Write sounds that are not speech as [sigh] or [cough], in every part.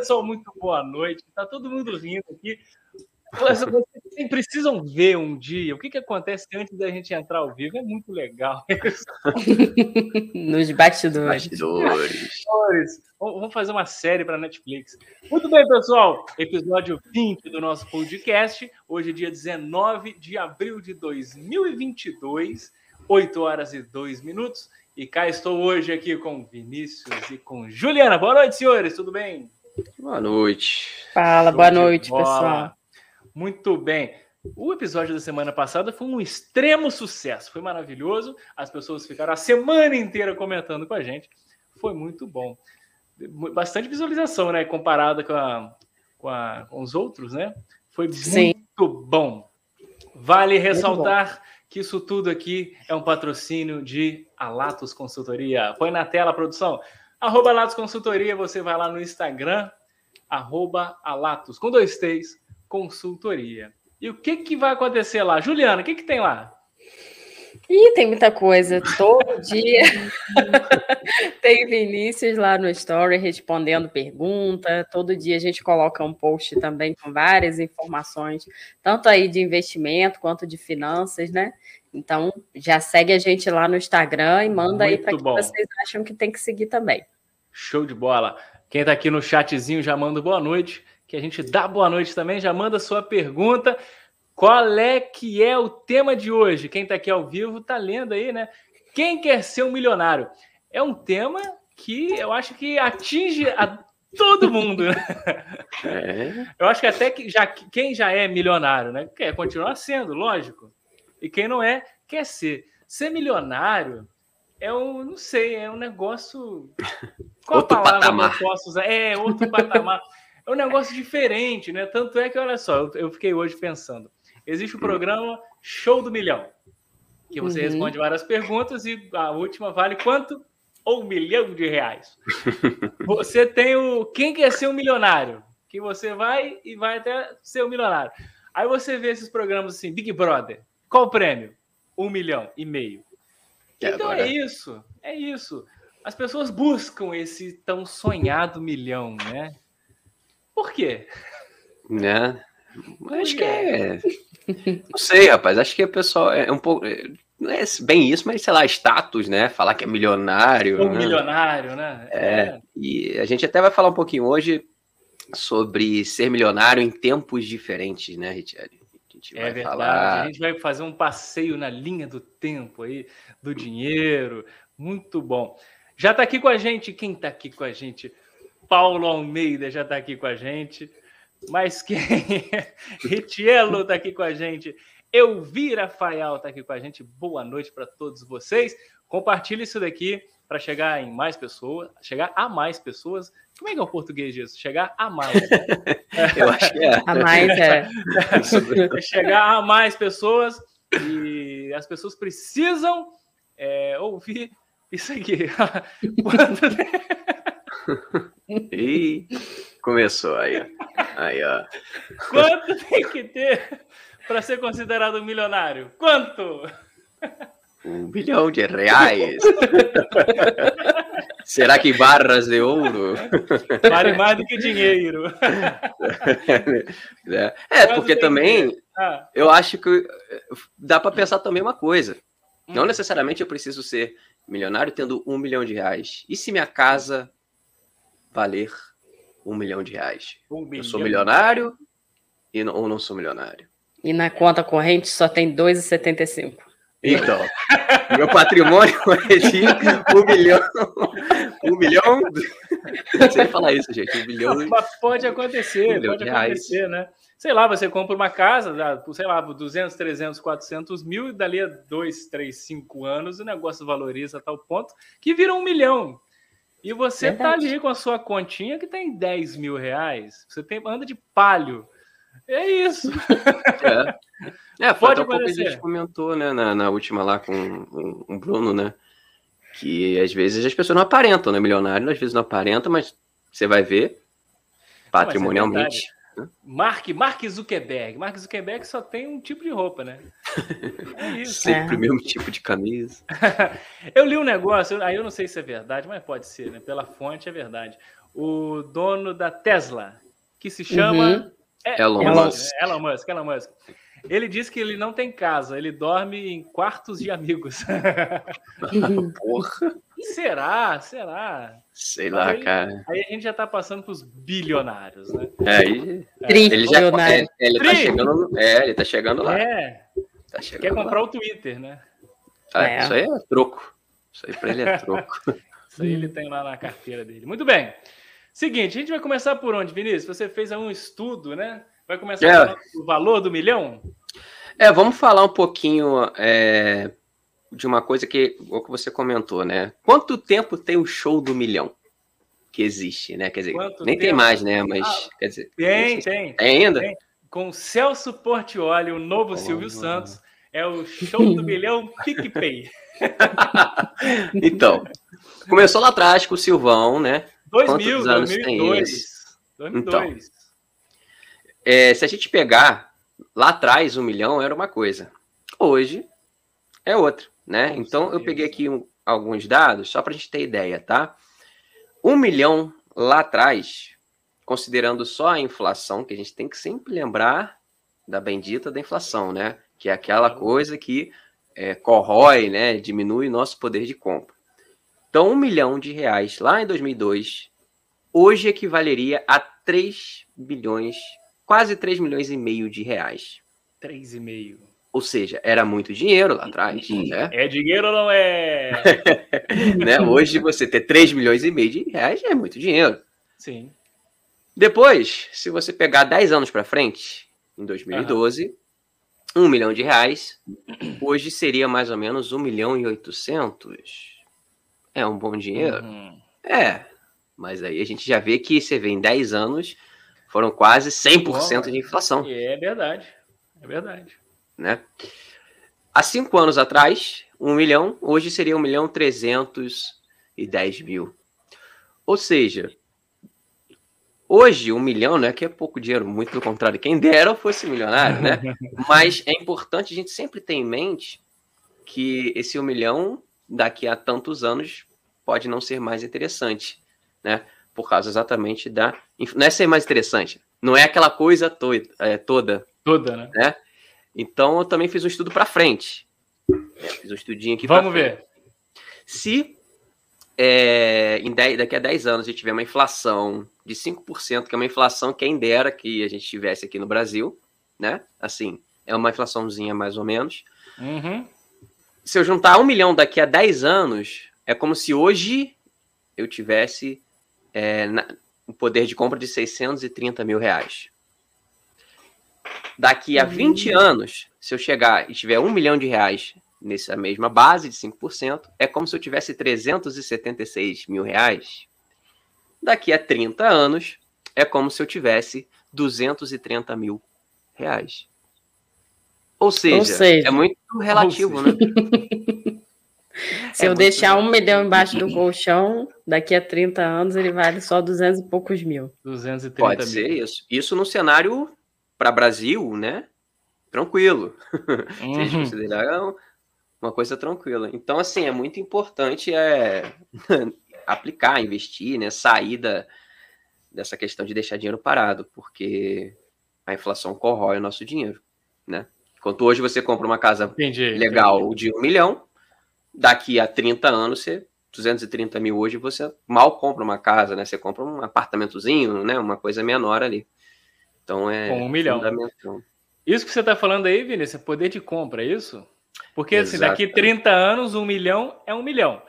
pessoal? Muito boa noite. Tá todo mundo rindo aqui. Vocês precisam ver um dia o que, que acontece antes da gente entrar ao vivo. É muito legal. [laughs] Nos bastidores. bastidores. Vamos fazer uma série para Netflix. Muito bem, pessoal. Episódio 20 do nosso podcast. Hoje, dia 19 de abril de 2022, 8 horas e 2 minutos. E cá estou hoje aqui com Vinícius e com Juliana. Boa noite, senhores. Tudo bem? Boa noite. Fala, Show boa noite, pessoal. Muito bem. O episódio da semana passada foi um extremo sucesso, foi maravilhoso. As pessoas ficaram a semana inteira comentando com a gente. Foi muito bom. Bastante visualização, né? Comparada com, a, com, a, com os outros, né? Foi Sim. muito bom. Vale ressaltar que isso tudo aqui é um patrocínio de Alatos Consultoria. Põe na tela, produção. Arroba Alatos Consultoria, você vai lá no Instagram, arroba Alatos, com dois T's, consultoria. E o que, que vai acontecer lá? Juliana, o que, que tem lá? Ih, tem muita coisa. Todo [laughs] dia [laughs] tem Vinícius lá no Story respondendo pergunta. Todo dia a gente coloca um post também com várias informações, tanto aí de investimento quanto de finanças, né? Então já segue a gente lá no Instagram e manda Muito aí para que vocês acham que tem que seguir também. Show de bola. Quem está aqui no chatzinho já manda boa noite que a gente dá boa noite também. Já manda sua pergunta. Qual é que é o tema de hoje? Quem está aqui ao vivo está lendo aí, né? Quem quer ser um milionário? É um tema que eu acho que atinge a todo mundo. Né? É. Eu acho que até que já, quem já é milionário, né? Quer continuar sendo, lógico. E quem não é, quer ser. Ser milionário é um, não sei, é um negócio. [laughs] Qual outro a palavra patamar. que eu posso usar? É, outro patamar é um negócio diferente, né? Tanto é que, olha só, eu, fiquei hoje pensando. Existe o um programa Show do Milhão, que você uhum. responde várias perguntas e a última vale quanto? Um milhão de reais. [laughs] Você tem o Quem Quer Ser um Milionário? Que você vai e vai até ser um milionário. Aí você vê esses programas assim, Big Brother. Qual o prêmio? Um milhão e meio. então é isso, é isso. As pessoas buscam esse tão sonhado milhão, né? Por quê? Né? Acho que é. Não sei, rapaz. Acho que o pessoal é um pouco. É, não é bem isso, mas sei lá, status, né? Falar que é milionário. Um né? milionário, né? É. é. E a gente até vai falar um pouquinho hoje sobre ser milionário em tempos diferentes, né, Richelle? É verdade. Falar... A gente vai fazer um passeio na linha do tempo aí, do dinheiro. Muito bom. Já está aqui com a gente. Quem está aqui com a gente? Paulo Almeida já está aqui com a gente. Mas quem? [laughs] Ritielo está aqui com a gente. Elvira Faial está aqui com a gente. Boa noite para todos vocês. Compartilhe isso daqui para chegar em mais pessoas, chegar a mais pessoas. Como é que é o português disso? Chegar a mais. [laughs] Eu acho que é. A mais é. [laughs] chegar a mais pessoas e as pessoas precisam é, ouvir isso aqui. [laughs] e começou aí. Aí, ó. Quanto tem que ter para ser considerado milionário? Quanto? Um bilhão de reais. [laughs] Será que barras de ouro? Vale mais do que dinheiro. [laughs] É, é porque também ah. eu acho que dá para pensar também uma coisa. Não hum. necessariamente eu preciso ser milionário tendo um milhão de reais. E se minha casa valer um milhão de reais. Um eu sou milionário e não, ou não sou milionário. E na conta corrente só tem 2,75. Então, meu patrimônio [laughs] é de um milhão. Um milhão. Não sei falar isso, gente. Um milhão. Mas pode acontecer, um pode acontecer, né? Sei lá, você compra uma casa, sei lá, 200, 300, 400 mil, e dali a 2, 3, 5 anos o negócio valoriza a tal ponto que vira um milhão. E você tá Verdade. tá ali com a sua continha que tem 10 mil reais. Você tem, anda de palho. É isso. É, é pode pouco a gente comentou, né, na, na última lá com o um, um Bruno, né? Que às vezes as pessoas não aparentam, né? Milionário às vezes não aparenta, mas você vai ver patrimonialmente. Mark, Mark Zuckerberg. Mark Zuckerberg só tem um tipo de roupa, né? [laughs] É isso. Sempre é. o mesmo tipo de camisa. [laughs] eu li um negócio, aí eu não sei se é verdade, mas pode ser, né? Pela fonte é verdade. o dono da Tesla, que se chama uhum. É, Elon, Elon Musk. Elon Musk. Elon Musk. Ele diz que ele não tem casa, ele dorme em quartos de amigos. [laughs] Porra. Será? Será? Sei lá, aí, cara. Aí a gente já tá passando pros bilionários, né? É, aí, é. ele já é, ele tá chegando, é, ele tá chegando lá. É. Tá chegando Quer comprar lá. o Twitter, né? Ah, é. Isso aí é troco. Isso aí para ele é troco. [laughs] isso aí ele tem lá na carteira dele. Muito bem. Seguinte, a gente vai começar por onde, Vinícius? Você fez um estudo, né? Vai começar é. o valor do milhão? É, vamos falar um pouquinho é, de uma coisa que o que você comentou, né? Quanto tempo tem o show do milhão que existe, né? Quer dizer, Quanto nem tempo? tem mais, né? Mas ah, quer dizer, tem, tem, tem ainda. Tem. Com Celso Portioli, o novo oh, Silvio. Santos, é o show do milhão PicPay. [laughs] então, começou lá atrás com o Silvão, né? 2000, Quantos anos 2002. 2002. Então, é, se a gente pegar lá atrás um milhão era uma coisa, hoje é outra, né? Com então certeza. eu peguei aqui um, alguns dados só para a gente ter ideia, tá? Um milhão lá atrás, considerando só a inflação, que a gente tem que sempre lembrar da bendita da inflação, né? Que é aquela coisa que é, corrói, né, diminui nosso poder de compra. Então, um milhão de reais lá em 2002, hoje equivaleria a 3 bilhões, quase 3 milhões e meio de reais. 3,5. Ou seja, era muito dinheiro lá atrás. Né? É dinheiro ou não é? [laughs] né? Hoje você ter 3 milhões e meio de reais é muito dinheiro. Sim. Depois, se você pegar 10 anos para frente, em 2012, uhum um milhão de reais, hoje seria mais ou menos um milhão e oitocentos. É um bom dinheiro? Uhum. É, mas aí a gente já vê que você vê em 10 anos foram quase 100% Bom, de inflação. É verdade, é verdade. Né? Há cinco anos atrás, um milhão, hoje seria um milhão trezentos e dez mil. Ou seja, Hoje, um milhão, né? Que é pouco dinheiro, muito pelo contrário, quem dera fosse milionário, né? [laughs] Mas é importante a gente sempre ter em mente que esse um milhão, daqui a tantos anos, pode não ser mais interessante, né? Por causa exatamente da. Não é ser mais interessante, não é aquela coisa to é, toda. Toda, né? né? Então, eu também fiz um estudo para frente. É, fiz um estudinho aqui Vamos ver. Se é, em 10, daqui a 10 anos a gente tiver uma inflação de 5%, que é uma inflação quem dera que a gente tivesse aqui no Brasil, né? Assim, é uma inflaçãozinha mais ou menos. Uhum. Se eu juntar um milhão daqui a 10 anos, é como se hoje eu tivesse é, na, um poder de compra de 630 mil reais. Daqui a 20 uhum. anos, se eu chegar e tiver um milhão de reais nessa mesma base de 5%, é como se eu tivesse 376 mil reais. Daqui a 30 anos, é como se eu tivesse 230 mil reais. Ou seja, Ou seja é muito relativo, né? [laughs] Se é eu deixar um milhão embaixo do colchão, daqui a 30 anos ele vale só 200 e poucos mil. 230 Pode mil. ser isso. Isso no cenário para Brasil, né? Tranquilo. Uhum. [laughs] Se a gente uhum. considerar uma coisa tranquila. Então, assim, é muito importante é, [laughs] aplicar, investir, né? Sair da, dessa questão de deixar dinheiro parado, porque a inflação corrói o nosso dinheiro, né? Enquanto hoje você compra uma casa entendi, legal entendi. de um milhão, daqui a 30 anos, você 230 mil hoje, você mal compra uma casa, né? Você compra um apartamentozinho, né? Uma coisa menor ali. Então é Com um milhão. Isso que você está falando aí, Vinícius, é poder de compra, é isso? Porque assim, daqui 30 anos, um milhão é um milhão.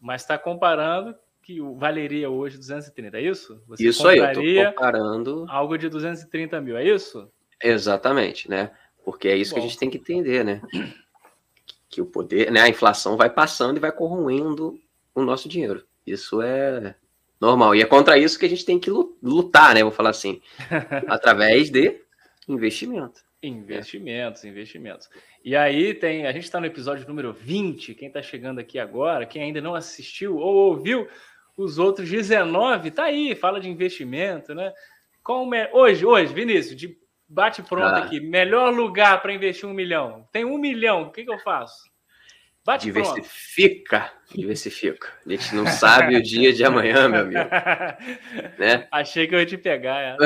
Mas está comparando que valeria hoje 230, é isso? Você isso aí, eu tô comparando. Algo de 230 mil, é isso? Exatamente, né? Porque é isso Bom. que a gente tem que entender, né? Que o poder, né? A inflação vai passando e vai corroendo o nosso dinheiro. Isso é normal. E é contra isso que a gente tem que lutar, né? Vou falar assim. [laughs] através de investimento. Investimentos, investimentos. E aí tem, a gente está no episódio número 20, quem está chegando aqui agora, quem ainda não assistiu ou ouviu os outros 19, tá aí, fala de investimento, né? Como é, hoje, hoje, Vinícius, de bate pronto ah. aqui, melhor lugar para investir um milhão. Tem um milhão, o que, que eu faço? Bate diversifica, pronto. diversifica. A gente não sabe o dia de amanhã, meu amigo. [laughs] né? Achei que eu ia te pegar. É.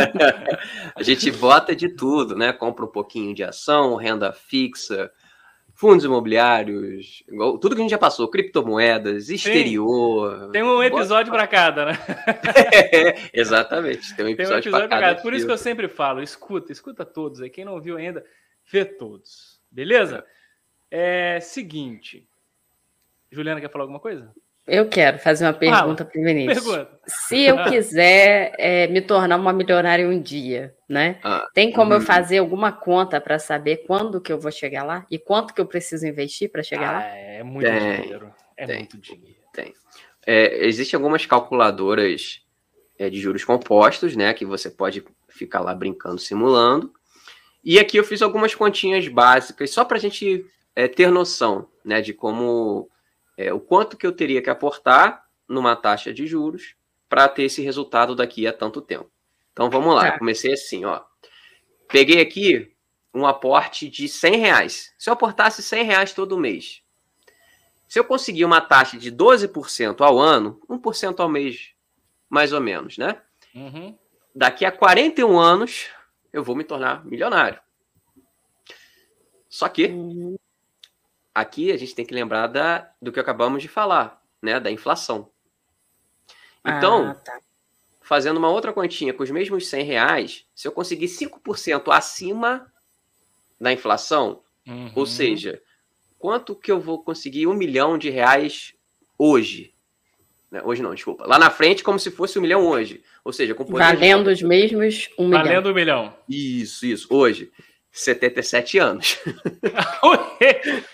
[laughs] a gente bota de tudo, né? Compra um pouquinho de ação, renda fixa, fundos imobiliários, tudo que a gente já passou, criptomoedas, exterior. Tem, tem um episódio para cada, né? [laughs] é, exatamente, tem um episódio, um episódio para cada. Por isso que eu sempre falo, escuta, escuta todos aí. Quem não viu ainda, vê todos. Beleza? É. É seguinte. Juliana quer falar alguma coisa? Eu quero fazer uma pergunta para o Vinícius. Pergunta. Se eu [laughs] quiser é, me tornar uma milionária um dia, né? Ah, tem como eu uhum. fazer alguma conta para saber quando que eu vou chegar lá e quanto que eu preciso investir para chegar ah, lá? É muito tem, dinheiro. É tem, muito dinheiro. Tem. É, existem algumas calculadoras é, de juros compostos, né? Que você pode ficar lá brincando, simulando. E aqui eu fiz algumas continhas básicas só para a gente é, ter noção né, de como é, o quanto que eu teria que aportar numa taxa de juros para ter esse resultado daqui a tanto tempo. Então vamos lá, é. comecei assim, ó. Peguei aqui um aporte de 100 reais. Se eu aportasse 100 reais todo mês, se eu conseguir uma taxa de 12% ao ano, 1% ao mês, mais ou menos, né? Uhum. Daqui a 41 anos, eu vou me tornar milionário. Só que uhum aqui a gente tem que lembrar da, do que acabamos de falar, né? Da inflação. Então, ah, tá. fazendo uma outra continha com os mesmos 100 reais, se eu conseguir 5% acima da inflação, uhum. ou seja, quanto que eu vou conseguir um milhão de reais hoje? Né, hoje não, desculpa. Lá na frente, como se fosse um milhão hoje. Ou seja, com Valendo de... os mesmos um milhão. Valendo um milhão. Isso, isso. Hoje. 77 anos. [laughs] [laughs]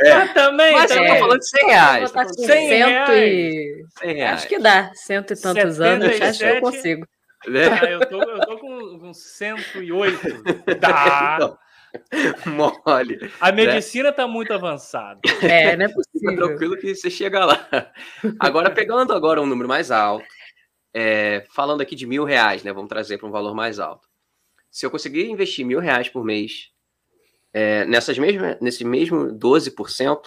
É. Mas também. Mas também. eu tô falando de 100 reais. Tá 100 reais. E... 100 reais. Acho que dá. Cento e tantos 77, anos. Acho que eu consigo. Né? Ah, eu, tô, eu tô com, com 108. Dá. [laughs] Então, mole. A né? medicina está né? muito avançada. É, não é possível. [laughs] Tranquilo que você chega lá. Agora, pegando agora um número mais alto, é, falando aqui de mil reais, né? Vamos trazer para um valor mais alto. Se eu conseguir investir mil reais por mês é, nessas mesmas, nesse mesmo 12%,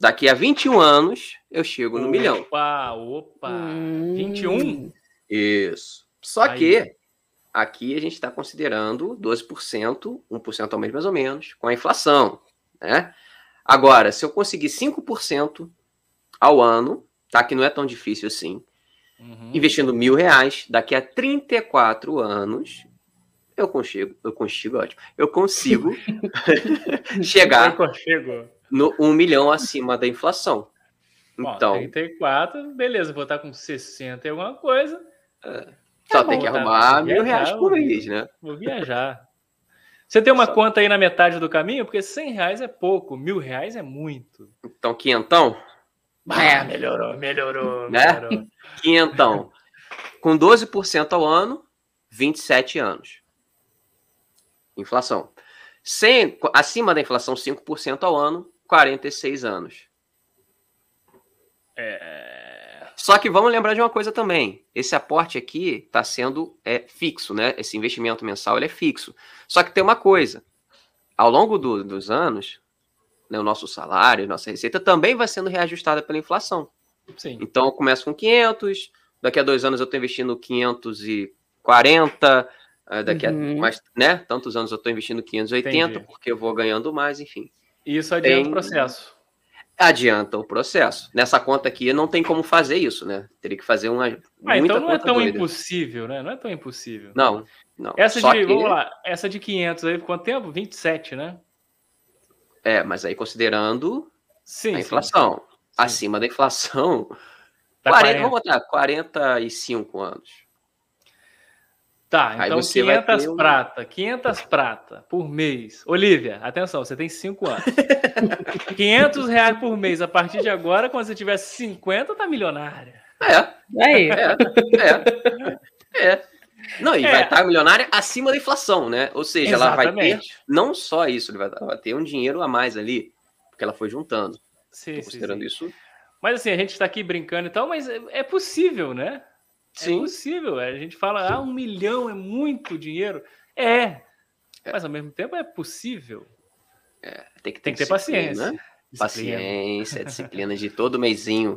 daqui a 21 anos eu chego no opa, milhão. Opa, opa. Hum. 21? Isso. Só Aí. que aqui a gente está considerando 12%, 1% ao mês mais ou menos, com a inflação. Né? Agora, se eu conseguir 5% ao ano, tá? Que não é tão difícil assim. Uhum. Investindo mil reais, daqui a 34 anos, eu consigo, eu consigo, ótimo. Eu consigo [laughs] chegar eu consigo. no 1 milhão acima da inflação. Então, Bom, 34, beleza, vou estar com 60 e alguma coisa. É, só tem que arrumar mil reais por mês, né? Vou viajar. Você tem uma só... conta aí na metade do caminho? Porque 100 reais é pouco, mil reais é muito. Então, quinhentão? É, melhorou, melhorou, né? melhorou. Quinhentão. Com 12% ao ano, 27 anos. Inflação. 100, acima da inflação 5% ao ano, 46 anos. É... Só que vamos lembrar de uma coisa também. Esse aporte aqui está sendo é, fixo, né? Esse investimento mensal ele é fixo. Só que tem uma coisa. Ao longo do, dos anos, né, o nosso salário, nossa receita também vai sendo reajustada pela inflação. Sim. Então, eu começo com 500, daqui a dois anos eu estou investindo 540, Uh, daqui uhum. a mais, né? Tantos anos eu estou investindo 580 Entendi. porque eu vou ganhando mais, enfim. Isso adianta tem... o processo. Adianta o processo. Nessa conta aqui não tem como fazer isso, né? Teria que fazer uma. Ah, então não é tão doida. impossível, né? Não é tão impossível. Não, não. Essa Só de, que... vamos lá, essa de 500 aí, quanto tempo? 27, né? É, mas aí considerando sim, a inflação. Sim. Acima da inflação. Tá 40, 40. Vamos botar 45 anos. Tá, então 500 um... prata, 500 prata por mês. Olivia, atenção, você tem 5 anos. [laughs] 500 reais por mês a partir de agora, quando você tiver 50, tá milionária. É. Aí. É. É. é. Não, e é. vai estar milionária acima da inflação, né? Ou seja, Exatamente. ela vai ter não só isso, ela vai ter um dinheiro a mais ali, porque ela foi juntando. Sim, considerando sim, sim. isso. Mas assim, a gente está aqui brincando e tal, mas é, é possível, né? É Sim. É possível. A gente fala, ah, um milhão é muito dinheiro. É, é, mas ao mesmo tempo é possível. É, tem que ter, tem que ter paciência. Disciplina. Paciência, disciplina de todo mêsinho.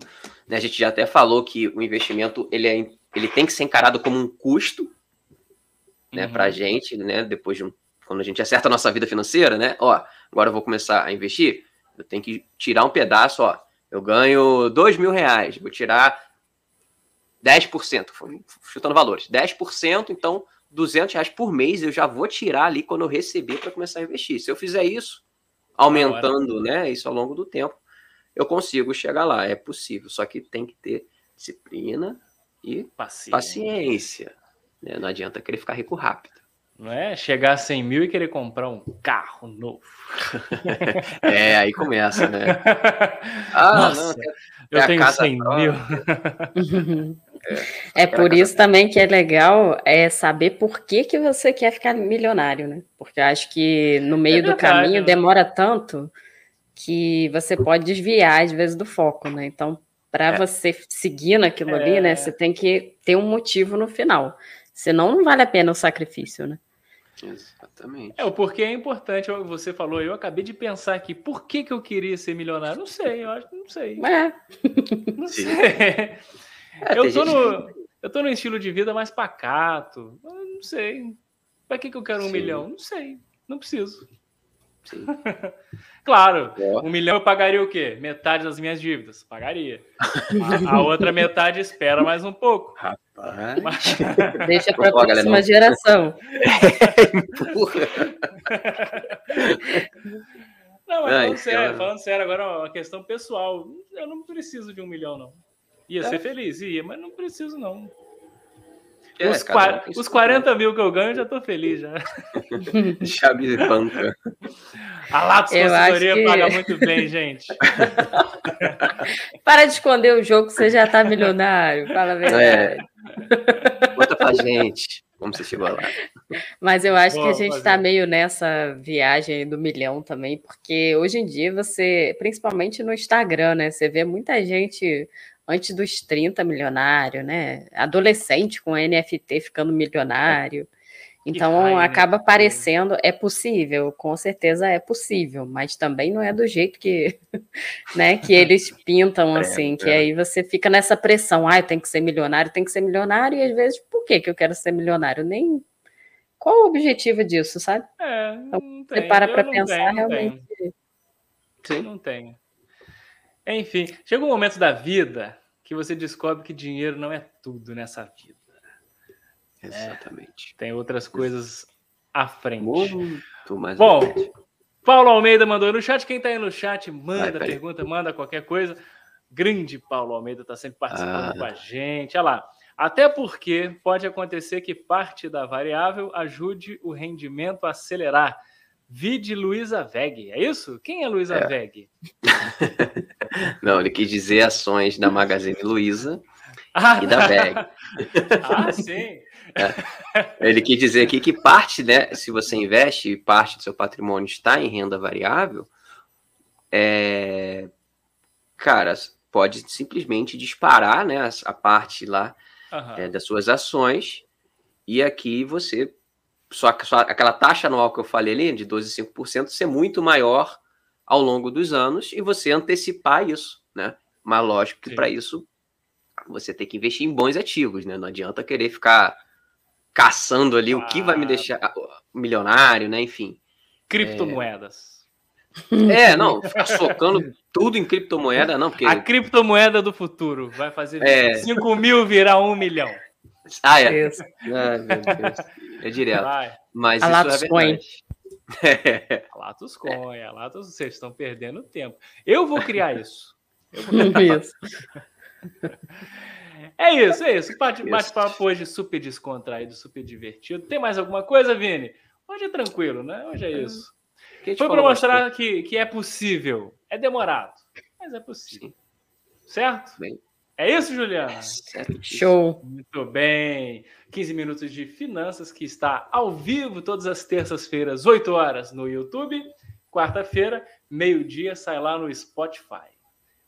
Né? A gente já até falou que o investimento ele, é, ele tem que ser encarado como um custo né, uhum. para a gente, né? Depois de um, quando a gente acerta a nossa vida financeira, né? Ó, agora eu vou começar a investir, eu tenho que tirar um pedaço, ó. Eu ganho dois mil reais, vou tirar 10%, chutando valores, 10%, então 200 reais por mês eu já vou tirar ali quando eu receber para começar a investir. Se eu fizer isso, aumentando né, isso ao longo do tempo, eu consigo chegar lá. É possível, só que tem que ter disciplina e paciência. paciência né? Não adianta querer ficar rico rápido. Não é chegar a 100 mil e querer comprar um carro novo. [laughs] é, aí começa, né? Ah, Nossa, não, eu tenho 100 mil. [laughs] É, é por isso também que é legal é saber por que, que você quer ficar milionário, né? Porque eu acho que no meio é do caminho né? demora tanto que você pode desviar às vezes do foco, né? Então, para é. você seguir naquilo ali, né, é. você tem que ter um motivo no final. Senão não vale a pena o sacrifício, né? Exatamente. É, o porquê é importante, você falou, eu acabei de pensar aqui, por que, que eu queria ser milionário? Não sei, eu acho que não sei. É. Não sei. É, eu, tô no, eu tô no estilo de vida mais pacato. não sei. Pra que, que eu quero um Sim. milhão? Não sei. Não preciso. [laughs] claro, é. um milhão eu pagaria o quê? Metade das minhas dívidas. Pagaria. A, a [laughs] outra metade espera mais um pouco. Rapaz. Mas... [laughs] Deixa para a próxima galera, geração. não, mas falando sério, falando sério, agora uma questão pessoal. Eu não preciso de um milhão, não. Ia é. ser feliz, ia, mas não preciso, não. É, os, cara, os 40 mil que eu ganho, já tô feliz já. [laughs] [laughs] já me banca. A Latos Consultoria que... paga muito bem, gente. [laughs] Para de esconder o jogo, você já tá milionário. Fala a verdade. É. Conta pra gente como você chegou lá. Mas eu acho Boa, que a gente está meio nessa viagem do milhão também, porque hoje em dia você, principalmente no Instagram, né? Você vê muita gente antes dos 30 milionário, né? Adolescente com NFT ficando milionário. Então vai, né? acaba né? parecendo, é possível, com certeza é possível, mas também não é do jeito que, [laughs] né, que eles [laughs] pintam é, assim, é, que é. aí você fica nessa pressão, ah, tem que ser milionário, tem que ser milionário, e às vezes, por que, que eu quero ser milionário? Nem qual o objetivo disso, sabe? É, então, você para para pensar tenho, realmente. Sim, não tenho. Enfim, chega um momento da vida que você descobre que dinheiro não é tudo nessa vida. Exatamente. É, tem outras coisas à frente. Muito mais Bom, Paulo Almeida mandou no chat. Quem está aí no chat, manda vai, pergunta, manda qualquer coisa. Grande Paulo Almeida está sempre participando ah. com a gente. Olha lá. Até porque pode acontecer que parte da variável ajude o rendimento a acelerar. Vide Luiza Veg, é isso? Quem é Luiza é. Veg? [laughs] Não, ele quis dizer ações da Magazine Luiza ah. e da Veg. [laughs] ah, sim. É. Ele quis dizer aqui que parte, né, se você investe, parte do seu patrimônio está em renda variável, é, cara, pode simplesmente disparar, né, a, a parte lá uhum. é, das suas ações e aqui você só, só aquela taxa anual que eu falei ali, de 12,5%, ser muito maior ao longo dos anos e você antecipar isso, né? Mas lógico que para isso você tem que investir em bons ativos, né? Não adianta querer ficar caçando ali ah. o que vai me deixar milionário, né? Enfim. Criptomoedas. É, não, ficar socando tudo em criptomoeda, não, porque. A criptomoeda do futuro vai fazer é... 5 mil virar 1 milhão. Ah, é. Ai, [laughs] meu Deus. É direto. Vai. Mas a isso [laughs] Latos é verdade. É. Latos Coin, a Latos, vocês estão perdendo tempo. Eu vou criar isso. Eu vou [laughs] criar isso. É isso, é isso. Bate-papo hoje super descontraído, super divertido. Tem mais alguma coisa, Vini? Hoje é tranquilo, né? Hoje é isso. Foi para mostrar que, que é possível. É demorado, mas é possível. Certo? Bem. É isso, Juliana? Show. Muito bem. 15 minutos de finanças que está ao vivo todas as terças-feiras, 8 horas no YouTube. Quarta-feira, meio-dia, sai lá no Spotify.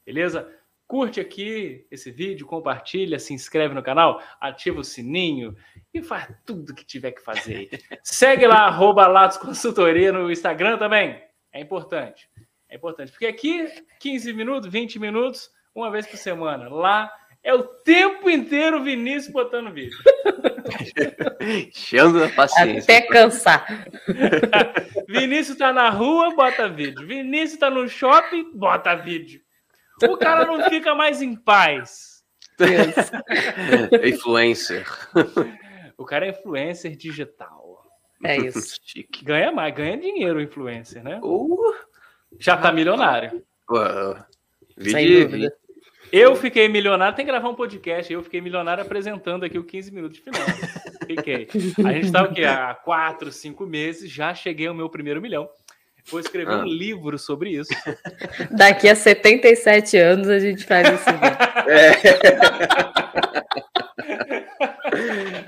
Beleza? Curte aqui esse vídeo, compartilha, se inscreve no canal, ativa o sininho e faz tudo que tiver que fazer. [laughs] Segue lá, arroba Latos Consultoria no Instagram também. É importante. É importante. Porque aqui, 15 minutos, 20 minutos, uma vez por semana. Lá é o tempo inteiro Vinícius botando vídeo. Enchendo a paciência. Até cansar. [laughs] Vinícius tá na rua, bota vídeo. Vinícius tá no shopping, bota vídeo. O cara não fica mais em paz. influencer. O cara é influencer digital. É isso. [laughs] Chique. Ganha mais, ganha dinheiro o influencer, né? Uh, Já tá milionário. uh, Sem vídeo, dúvida. Eu fiquei milionário, tem que gravar um podcast. Eu fiquei milionário apresentando aqui o 15 minutos de final. Fiquei. A gente tá o quê? Há 4, 5 meses, já cheguei ao meu primeiro milhão. Vou escrever um Ah. livro sobre isso. Daqui a 77 anos a gente faz esse vídeo.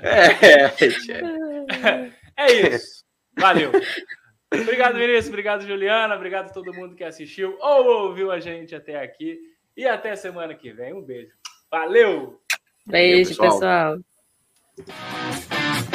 É, tchê. É isso. Valeu. Obrigado, Vinícius. Obrigado, Juliana. Obrigado a todo mundo que assistiu ou ouviu a gente até aqui. E até semana que vem. Um beijo. Valeu! Beijo, pessoal. pessoal.